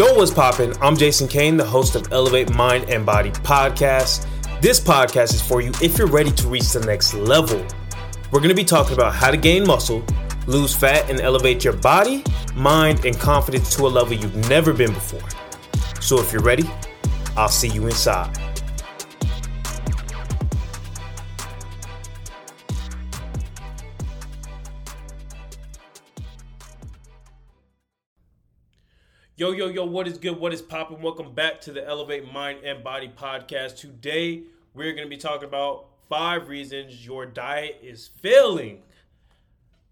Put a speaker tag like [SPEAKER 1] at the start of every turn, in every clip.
[SPEAKER 1] Yo, what's poppin'? I'm Jason Cain, the host of Elevate Mind and Body podcast. This podcast is for you if you're ready to reach the next level. We're gonna be talking about how to gain muscle, lose fat, and elevate your body, mind, and confidence to a level you've never been before. So if you're ready, I'll see you inside. Yo, yo, yo, what is good? What is popping? Welcome back to the Elevate Mind and Body podcast. Today, we're going to be talking about five reasons your diet is failing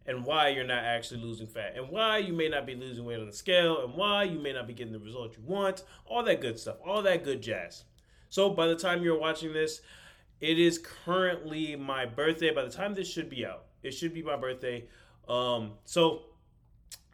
[SPEAKER 1] and why you're not actually losing fat and why you may not be losing weight on the scale and why you may not be getting the result you want. All that good stuff, all that good jazz. So, by the time you're watching this, it is currently my birthday. By the time this should be out, it should be my birthday. Um, so,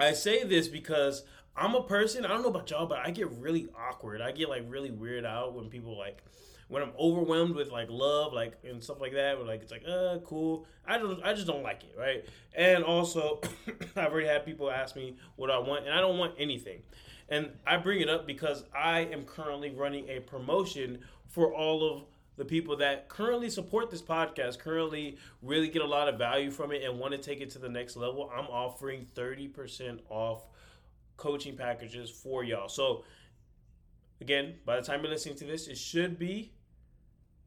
[SPEAKER 1] I say this because I'm a person, I don't know about y'all, but I get really awkward. I get like really weird out when people like when I'm overwhelmed with like love, like and stuff like that, where like it's like, uh, cool. I don't I just don't like it, right? And also I've already had people ask me what I want, and I don't want anything. And I bring it up because I am currently running a promotion for all of the people that currently support this podcast, currently really get a lot of value from it and want to take it to the next level. I'm offering 30% off coaching packages for y'all. So again, by the time you're listening to this, it should be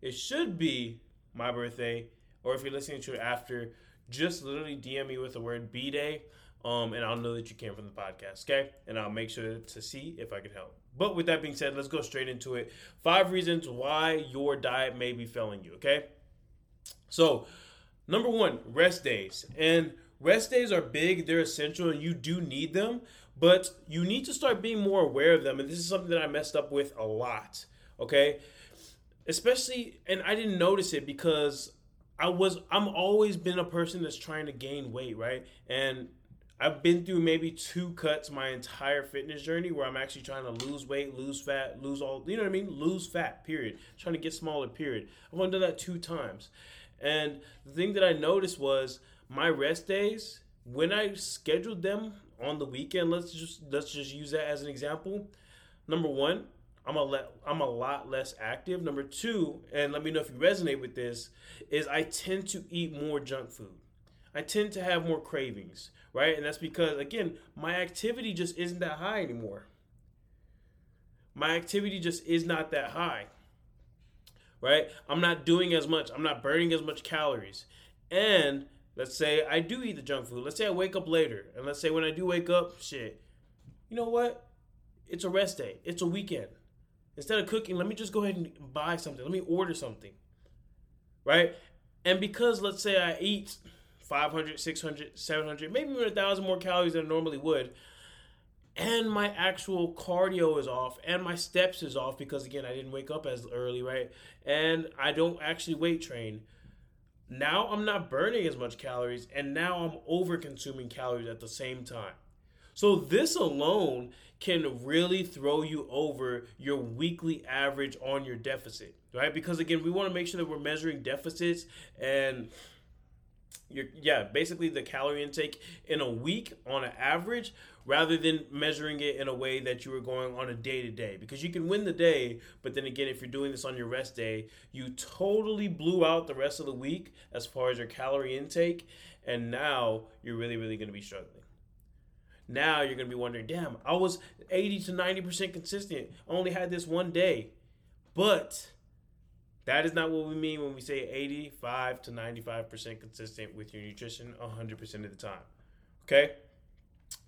[SPEAKER 1] it should be my birthday, or if you're listening to it after, just literally DM me with the word B Day, um, and I'll know that you came from the podcast, okay? And I'll make sure to see if I can help. But with that being said, let's go straight into it. Five reasons why your diet may be failing you, okay? So, number one, rest days. And rest days are big, they're essential, and you do need them but you need to start being more aware of them. And this is something that I messed up with a lot. Okay. Especially, and I didn't notice it because I was, I'm always been a person that's trying to gain weight, right? And I've been through maybe two cuts my entire fitness journey where I'm actually trying to lose weight, lose fat, lose all, you know what I mean? Lose fat, period. Trying to get smaller, period. I've only done that two times. And the thing that I noticed was my rest days, when I scheduled them on the weekend, let's just let's just use that as an example. Number one, I'm a le- I'm a lot less active. Number two, and let me know if you resonate with this, is I tend to eat more junk food. I tend to have more cravings, right? And that's because again, my activity just isn't that high anymore. My activity just is not that high. Right? I'm not doing as much. I'm not burning as much calories. And Let's say I do eat the junk food. Let's say I wake up later. And let's say when I do wake up, shit, you know what? It's a rest day. It's a weekend. Instead of cooking, let me just go ahead and buy something. Let me order something. Right? And because let's say I eat 500, 600, 700, maybe even a thousand more calories than I normally would, and my actual cardio is off and my steps is off because again I didn't wake up as early, right? And I don't actually weight train now I'm not burning as much calories and now I'm over consuming calories at the same time. So this alone can really throw you over your weekly average on your deficit, right? Because again, we want to make sure that we're measuring deficits and your yeah, basically the calorie intake in a week on an average rather than measuring it in a way that you were going on a day to day. Because you can win the day, but then again, if you're doing this on your rest day, you totally blew out the rest of the week as far as your calorie intake, and now you're really, really going to be struggling. Now you're going to be wondering, damn, I was 80 to 90% consistent. Only had this one day. But that is not what we mean when we say 85 to 95% consistent with your nutrition 100% of the time. Okay?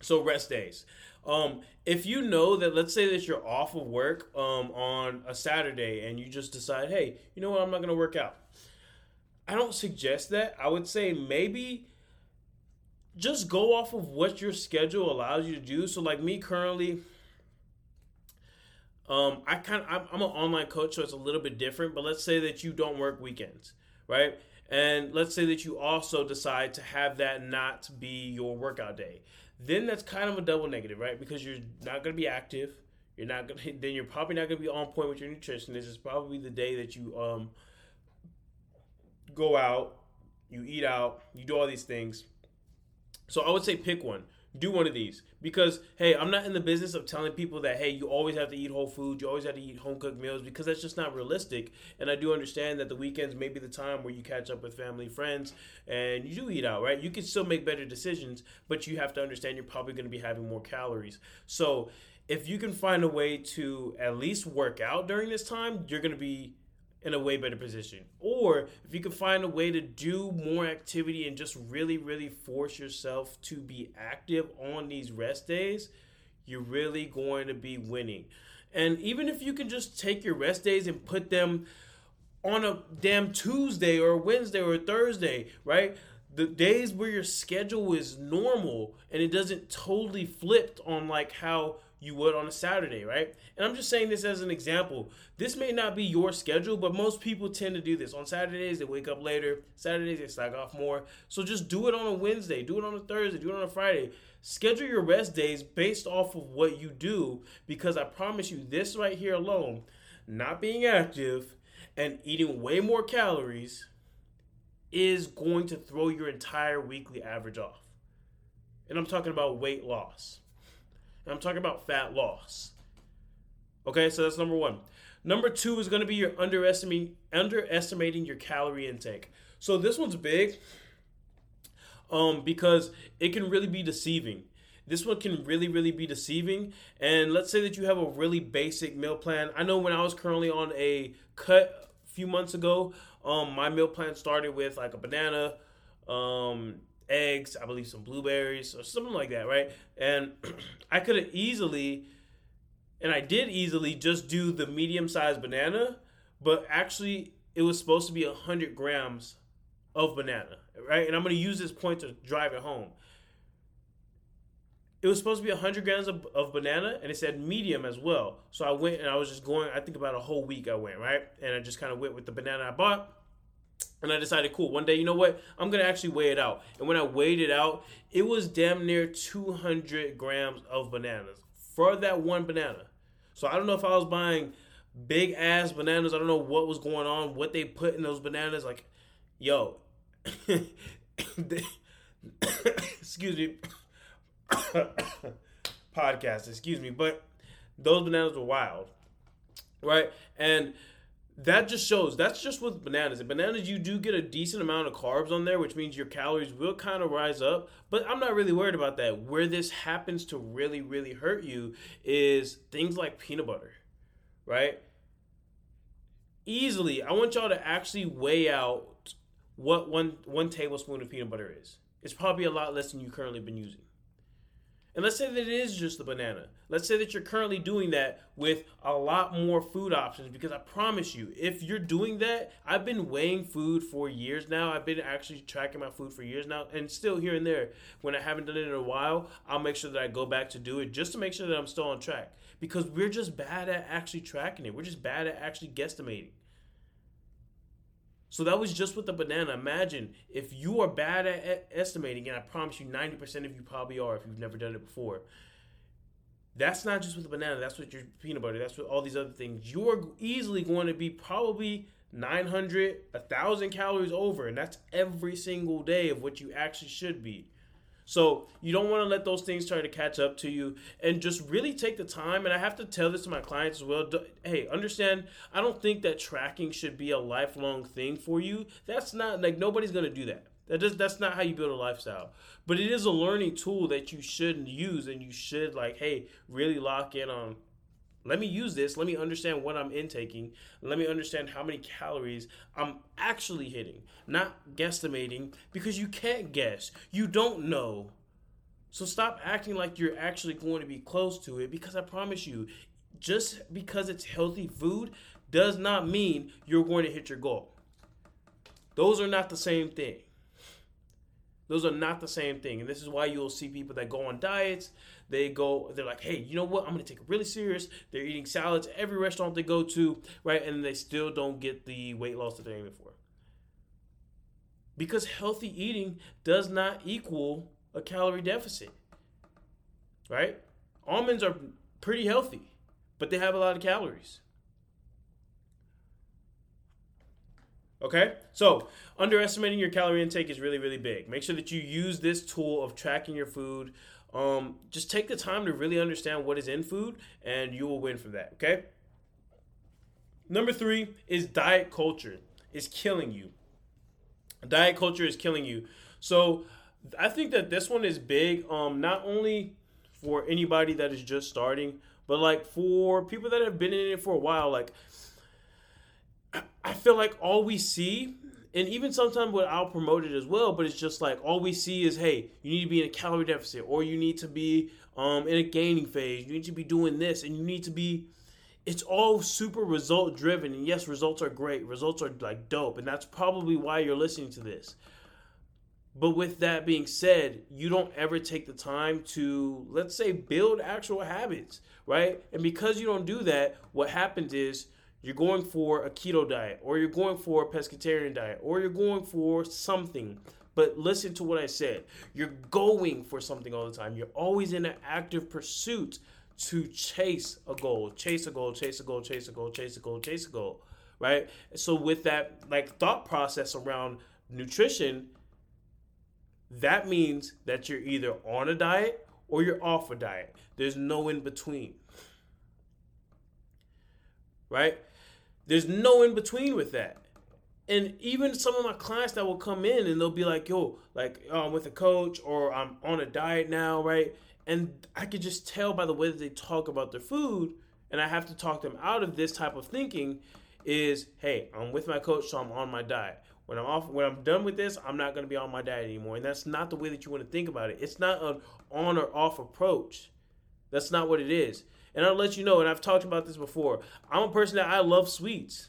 [SPEAKER 1] So rest days. Um, if you know that, let's say that you're off of work um, on a Saturday and you just decide, hey, you know what, I'm not going to work out. I don't suggest that. I would say maybe just go off of what your schedule allows you to do. So, like me currently, um, I kind I'm, I'm an online coach, so it's a little bit different. But let's say that you don't work weekends, right? And let's say that you also decide to have that not be your workout day then that's kind of a double negative, right? Because you're not going to be active. You're not going to, then you're probably not going to be on point with your nutrition. This is probably the day that you um, go out, you eat out, you do all these things. So I would say pick one. Do one of these. Because hey i'm not in the business of telling people that hey you always have to eat whole food you always have to eat home cooked meals because that's just not realistic. And i do understand that the weekends may be the time where you catch up with family friends and you do eat out right? You can still make better decisions but you have to understand you're probably going to be having more calories. So if you can find a way to at least work out during this time you're going to be in a way better position. Or if you can find a way to do more activity and just really, really force yourself to be active on these rest days, you're really going to be winning. And even if you can just take your rest days and put them on a damn Tuesday or Wednesday or Thursday, right? The days where your schedule is normal and it doesn't totally flipped on like how you would on a Saturday, right? And I'm just saying this as an example. This may not be your schedule, but most people tend to do this. On Saturdays, they wake up later. Saturdays, they slack off more. So just do it on a Wednesday, do it on a Thursday, do it on a Friday. Schedule your rest days based off of what you do because I promise you, this right here alone, not being active and eating way more calories, is going to throw your entire weekly average off. And I'm talking about weight loss. And I'm talking about fat loss. Okay, so that's number one. Number two is going to be your underestimating underestimating your calorie intake. So this one's big, um, because it can really be deceiving. This one can really, really be deceiving. And let's say that you have a really basic meal plan. I know when I was currently on a cut a few months ago, um, my meal plan started with like a banana, um, eggs, I believe some blueberries or something like that, right? And I could have easily, and I did easily just do the medium sized banana, but actually it was supposed to be 100 grams of banana, right? And I'm going to use this point to drive it home. It was supposed to be 100 grams of, of banana, and it said medium as well. So I went and I was just going, I think about a whole week I went, right? And I just kind of went with the banana I bought and I decided, cool, one day, you know what? I'm going to actually weigh it out. And when I weighed it out, it was damn near 200 grams of bananas for that one banana. So I don't know if I was buying big ass bananas. I don't know what was going on, what they put in those bananas. Like, yo, excuse me, podcast, excuse me, but those bananas were wild, right? And that just shows that's just with bananas. And bananas, you do get a decent amount of carbs on there, which means your calories will kind of rise up. But I'm not really worried about that. Where this happens to really, really hurt you is things like peanut butter, right? Easily, I want y'all to actually weigh out what one one tablespoon of peanut butter is. It's probably a lot less than you currently been using. And let's say that it is just the banana. Let's say that you're currently doing that with a lot more food options because I promise you, if you're doing that, I've been weighing food for years now. I've been actually tracking my food for years now, and still here and there, when I haven't done it in a while, I'll make sure that I go back to do it just to make sure that I'm still on track because we're just bad at actually tracking it. We're just bad at actually guesstimating. So that was just with the banana. Imagine if you are bad at estimating, and I promise you, 90% of you probably are if you've never done it before. That's not just with the banana, that's with your peanut butter, that's with all these other things. You're easily going to be probably 900, 1,000 calories over, and that's every single day of what you actually should be. So you don't want to let those things try to catch up to you and just really take the time. And I have to tell this to my clients as well. Hey, understand, I don't think that tracking should be a lifelong thing for you. That's not like nobody's going to do that. That does, that's not how you build a lifestyle. But it is a learning tool that you should use and you should like, hey, really lock in on let me use this. Let me understand what I'm intaking. Let me understand how many calories I'm actually hitting, not guesstimating, because you can't guess. You don't know. So stop acting like you're actually going to be close to it because I promise you, just because it's healthy food does not mean you're going to hit your goal. Those are not the same thing. Those are not the same thing. And this is why you'll see people that go on diets, they go, they're like, hey, you know what? I'm to take it really serious. They're eating salads every restaurant they go to, right? And they still don't get the weight loss that they're aiming for. Because healthy eating does not equal a calorie deficit, right? Almonds are pretty healthy, but they have a lot of calories. Okay? So, underestimating your calorie intake is really, really big. Make sure that you use this tool of tracking your food Um, just take the time to really understand what is in food, and you will win from that. Okay. Number three is diet culture. Is killing you. Diet culture is killing you. So I think that this one is big. Um, not only for anybody that is just starting, but like for people that have been in it for a while. Like I feel like all we see and even sometimes what I'll promote it as well, but it's just like all we see is hey, you need to be in a calorie deficit, or you need to be um, in a gaining phase, you need to be doing this, and you need to be. It's all super result driven, and yes, results are great. Results are like dope, and that's probably why you're listening to this. But with that being said, you don't ever take the time to, let's say, build actual habits, right? And because you don't do that, what happens is you're going for a keto diet or you're going for a pescatarian diet or you're going for something. But listen to what i said. You're going for something all the time. You're always in an active pursuit to chase a goal chase a goal chase a goal chase a goal chase a goal chase a goal right? So with that like thought process around nutrition that means that you're either on a diet or you're off a diet. There's no in between right there's no in between with that. And even some of my clients that will come in and they'll be like, yo, like oh, I'm with a coach or I'm on a diet now, right? And I could just tell by the way that they talk about their food, and I have to talk them out of this type of thinking is, hey, I'm with my coach, so I'm on my diet. When I'm off, when I'm done with this, I'm not going to be on my diet anymore. And that's not the way that you want to think about it. It's not an on or off approach. That's not what it is. And I'll let you know, and I've talked about this before. I'm a person that I love sweets.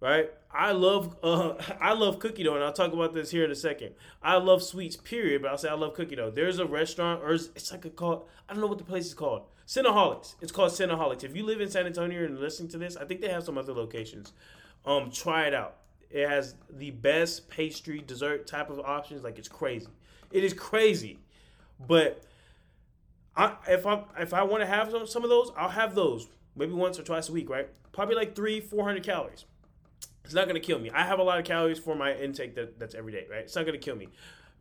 [SPEAKER 1] Right? I love uh, I love cookie dough, and I'll talk about this here in a second. I love sweets, period, but I'll say I love cookie dough. There's a restaurant, or it's like a called I don't know what the place is called. Cinnaholics. It's called Cinnaholics. If you live in San Antonio and listening to this, I think they have some other locations. Um, try it out. It has the best pastry, dessert type of options. Like it's crazy. It is crazy, but If I if I want to have some, some of those, I'll have those maybe once or twice a week, right? Probably like three, four hundred calories. It's not gonna kill me. I have a lot of calories for my intake that, that's every day, right? It's not gonna kill me.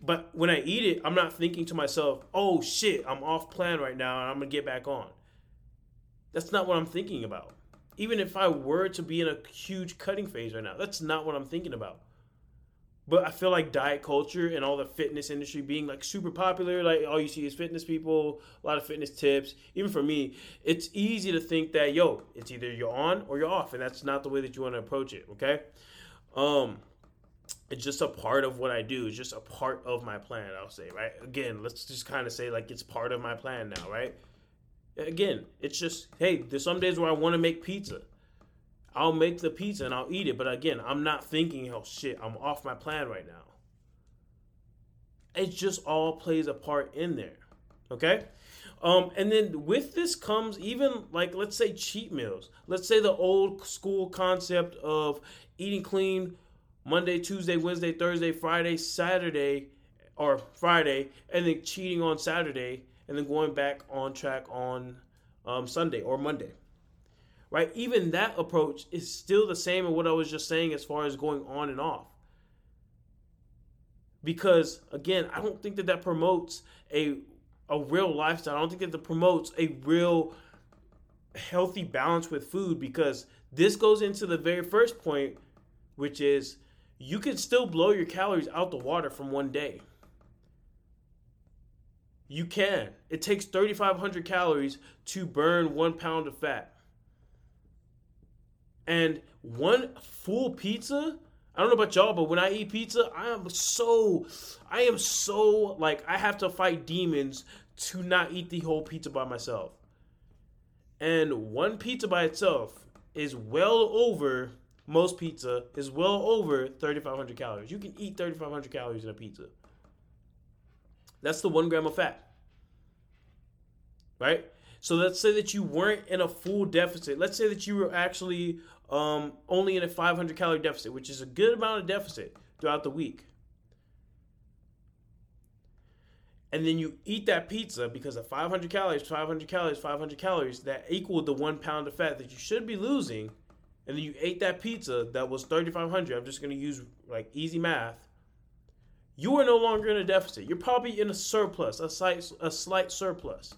[SPEAKER 1] But when I eat it, I'm not thinking to myself, "Oh shit, I'm off plan right now, and I'm gonna get back on." That's not what I'm thinking about. Even if I were to be in a huge cutting phase right now, that's not what I'm thinking about. But I feel like diet culture and all the fitness industry being like super popular, like all you see is fitness people, a lot of fitness tips. Even for me, it's easy to think that yo, it's either you're on or you're off, and that's not the way that you want to approach it. Okay, um, it's just a part of what I do. It's just a part of my plan. I'll say right again. Let's just kind of say like it's part of my plan now, right? Again, it's just hey, there's some days where I want to make pizza. I'll make the pizza and I'll eat it. But again, I'm not thinking, oh shit, I'm off my plan right now. It just all plays a part in there. Okay? Um, and then with this comes even like let's say cheat meals. Let's say the old school concept of eating clean Monday, Tuesday, Wednesday, Thursday, Friday, Saturday, or Friday, and then cheating on Saturday, and then going back on track on um, Sunday or Monday right? Even that approach is still the same in what I was just saying as far as going on and off. Because again, I don't think that that promotes a a real lifestyle. I don't think that that promotes a real healthy balance with food because this goes into the very first point, which is you can still blow your calories out the water from one day. You can. It takes 3,500 calories to burn one pound of fat. And one full pizza, I don't know about y'all, but when I eat pizza, I am so, I am so like I have to fight demons to not eat the whole pizza by myself. And one pizza by itself is well over most pizza is well over 3,500 calories. You can eat 3,500 calories in a pizza. That's the one gram of fat. Right? So let's say that you weren't in a full deficit. Let's say that you were actually um, only in a 500 calorie deficit, which is a good amount of deficit throughout the week. And then you eat that pizza because of 500 calories, 500 calories, 500 calories that equaled the one pound of fat that you should be losing. And then you ate that pizza that was 3,500. I'm just going to use like easy math. you are no longer in a deficit. You're probably in a surplus, a slight, a slight surplus,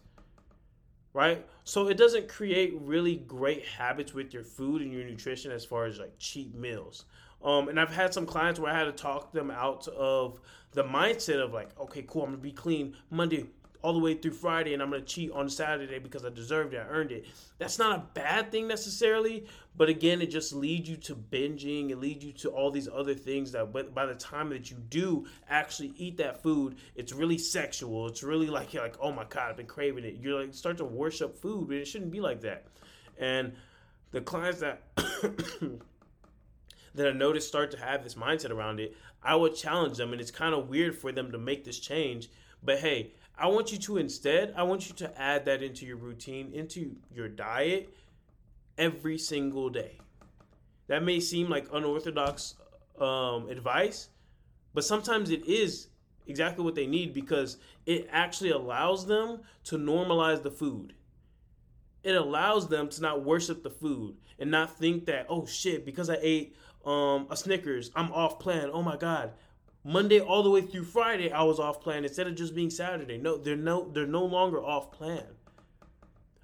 [SPEAKER 1] right? So it doesn't create really great habits with your food and your nutrition as far as like cheap meals. Um, and I've had some clients where I had to talk them out of the mindset of like, okay, cool, I'm gonna be clean Monday, all the way through Friday and I'm going to cheat on Saturday because I deserved it, I earned it. That's not a bad thing necessarily, but again, it just leads you to binging, it leads you to all these other things that by the time that you do actually eat that food, it's really sexual. It's really like you're like, "Oh my god, I've been craving it." You're like start to worship food, but it shouldn't be like that. And the clients that that I noticed start to have this mindset around it, I would challenge them and it's kind of weird for them to make this change, but hey, I want you to instead, I want you to add that into your routine, into your diet every single day. That may seem like unorthodox um, advice, but sometimes it is exactly what they need because it actually allows them to normalize the food. It allows them to not worship the food and not think that, oh shit, because I ate um, a Snickers, I'm off plan. Oh my God, Monday all the way through Friday, I was off plan instead of just being Saturday. No, they're no they're no longer off plan.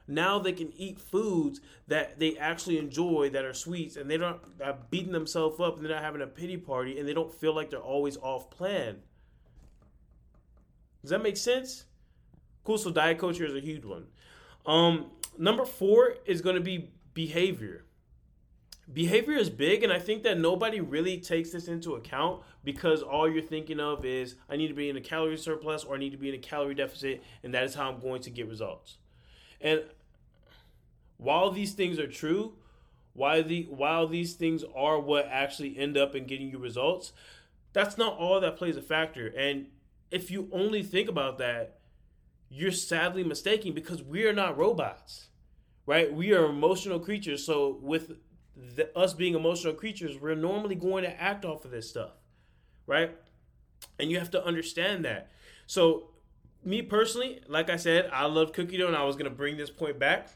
[SPEAKER 1] Now they can eat foods that they actually enjoy that are sweets, and they don't are beating themselves up, and they're not having a pity party, and they don't feel like they're always off plan. Does that make sense? Cool. So diet culture is a huge one. Um, number four is going to be behavior behavior is big and i think that nobody really takes this into account because all you're thinking of is i need to be in a calorie surplus or i need to be in a calorie deficit and that is how i'm going to get results. And while these things are true while the while these things are what actually end up in getting you results that's not all that plays a factor. And if you only think about that you're sadly mistaken because we are not robots right? We are emotional creatures. So with us being emotional creatures, we're normally going to act off of this stuff, right? And you have to understand that. So, me personally, like I said, I love cookie dough, and I was gonna bring this point back.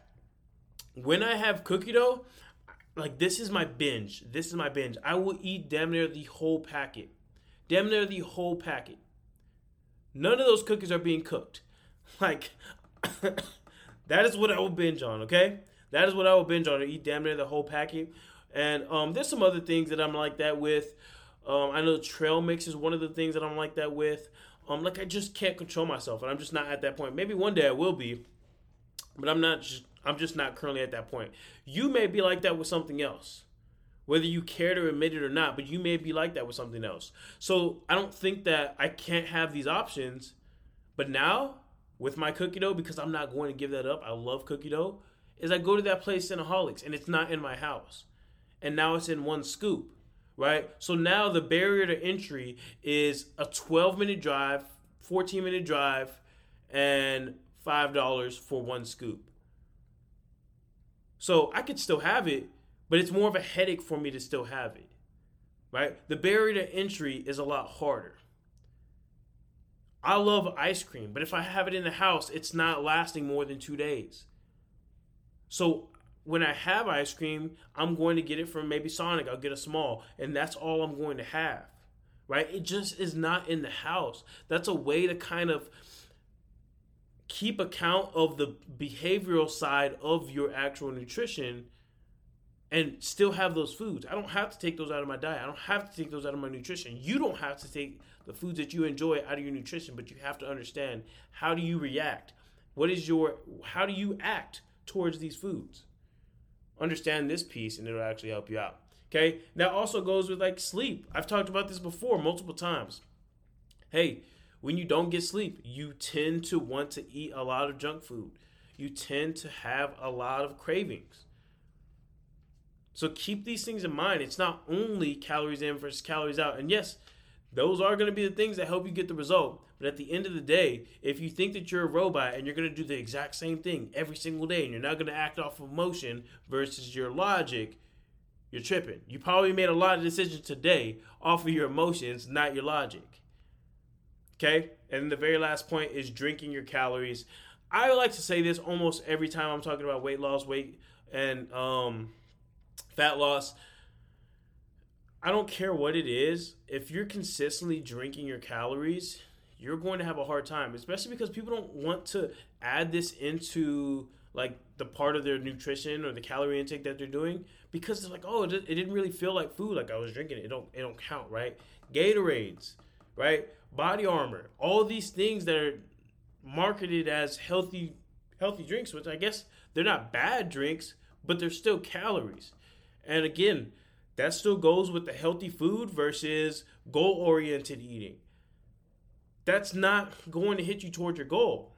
[SPEAKER 1] When I have cookie dough, like this is my binge. This is my binge. I will eat damn near the whole packet. Damn near the whole packet. None of those cookies are being cooked. Like that is what I will binge on, okay? That is what I would binge on. To eat damn near the whole packet. And um, there's some other things that I'm like that with. Um, I know trail mix is one of the things that I'm like that with. Um, like I just can't control myself, and I'm just not at that point. Maybe one day I will be, but I'm not. Just, I'm just not currently at that point. You may be like that with something else, whether you care to admit it or not. But you may be like that with something else. So I don't think that I can't have these options. But now with my cookie dough, because I'm not going to give that up. I love cookie dough is I go to that place Cinnaholics and it's not in my house. And now it's in one scoop, right? So now the barrier to entry is a 12 minute drive, 14 minute drive, and $5 for one scoop. So I could still have it, but it's more of a headache for me to still have it, right? The barrier to entry is a lot harder. I love ice cream, but if I have it in the house, it's not lasting more than two days. So when I have ice cream, I'm going to get it from maybe Sonic. I'll get a small, and that's all I'm going to have. Right? It just is not in the house. That's a way to kind of keep account of the behavioral side of your actual nutrition and still have those foods. I don't have to take those out of my diet. I don't have to take those out of my nutrition. You don't have to take the foods that you enjoy out of your nutrition, but you have to understand how do you react? What is your how do you act towards these foods. Understand this piece and it'll actually help you out. Okay. That also goes with like sleep. I've talked about this before multiple times. Hey, when you don't get sleep, you tend to want to eat a lot of junk food. You tend to have a lot of cravings. So keep these things in mind. It's not only calories in versus calories out. And yes, those are going to be the things that help you get the result. But at the end of the day, if you think that you're a robot and you're going to do the exact same thing every single day and you're not going to act off of emotion versus your logic, you're tripping. You probably made a lot of decisions today off of your emotions, not your logic. Okay? And the very last point is drinking your calories. I like to say this almost every time I'm talking about weight loss, weight and um, fat loss. I don't care what it is. If you're consistently drinking your calories, you're going to have a hard time, especially because people don't want to add this into like the part of their nutrition or the calorie intake that they're doing because it's like, oh, it, didn't really feel like food like I was drinking it. It don't it don't count, right? Gatorades, right? Body armor, all these things that are marketed as healthy healthy drinks, which I guess they're not bad drinks, but they're still calories. And again, that still goes with the healthy food versus goal oriented eating. That's not going to hit you toward your goal.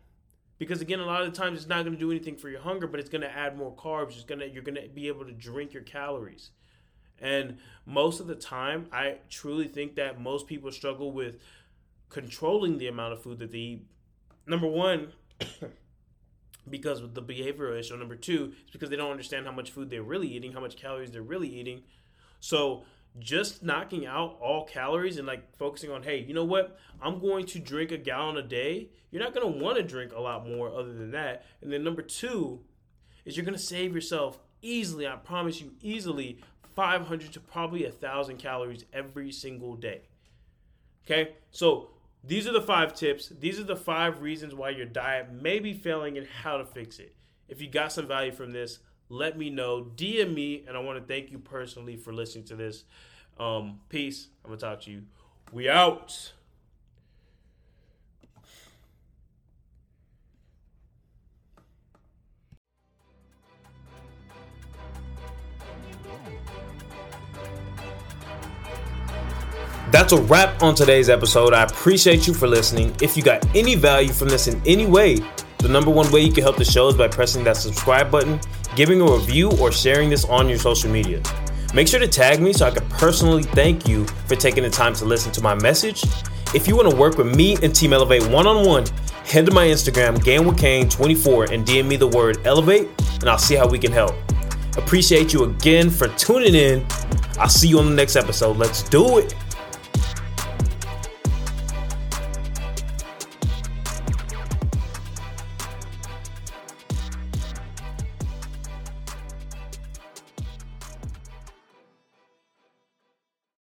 [SPEAKER 1] Because again, a lot of the times it's not going to do anything for your hunger, but it's going to add more carbs. It's to you're going to be able to drink your calories. And most of the time, I truly think that most people struggle with controlling the amount of food that they eat. Number one, because of the behavioral issue. Number two, it's because they don't understand how much food they're really eating, how much calories they're really eating. So just knocking out all calories and like focusing on, hey, you know what? I'm going to drink a gallon a day. You're not going to want to drink a lot more other than that. And then number two is you're going to save yourself easily, I promise you, easily 500 to probably a thousand calories every single day. Okay, so these are the five tips. These are the five reasons why your diet may be failing and how to fix it. If you got some value from this, let me know. DM me, and I want to thank you personally for listening to this. Um, peace. I'm gonna talk to you. We out. That's a wrap on today's episode. I appreciate you for listening. If you got any value from this in any way, the number one way you can help the show is by pressing that subscribe button, giving a review, or sharing this on your social media. Make sure to tag me so I can personally thank you for taking the time to listen to my message. If you want to work with me and Team Elevate one on one, head to my Instagram, GainWithCain24, and DM me the word elevate, and I'll see how we can help. Appreciate you again for tuning in. I'll see you on the next episode. Let's do it.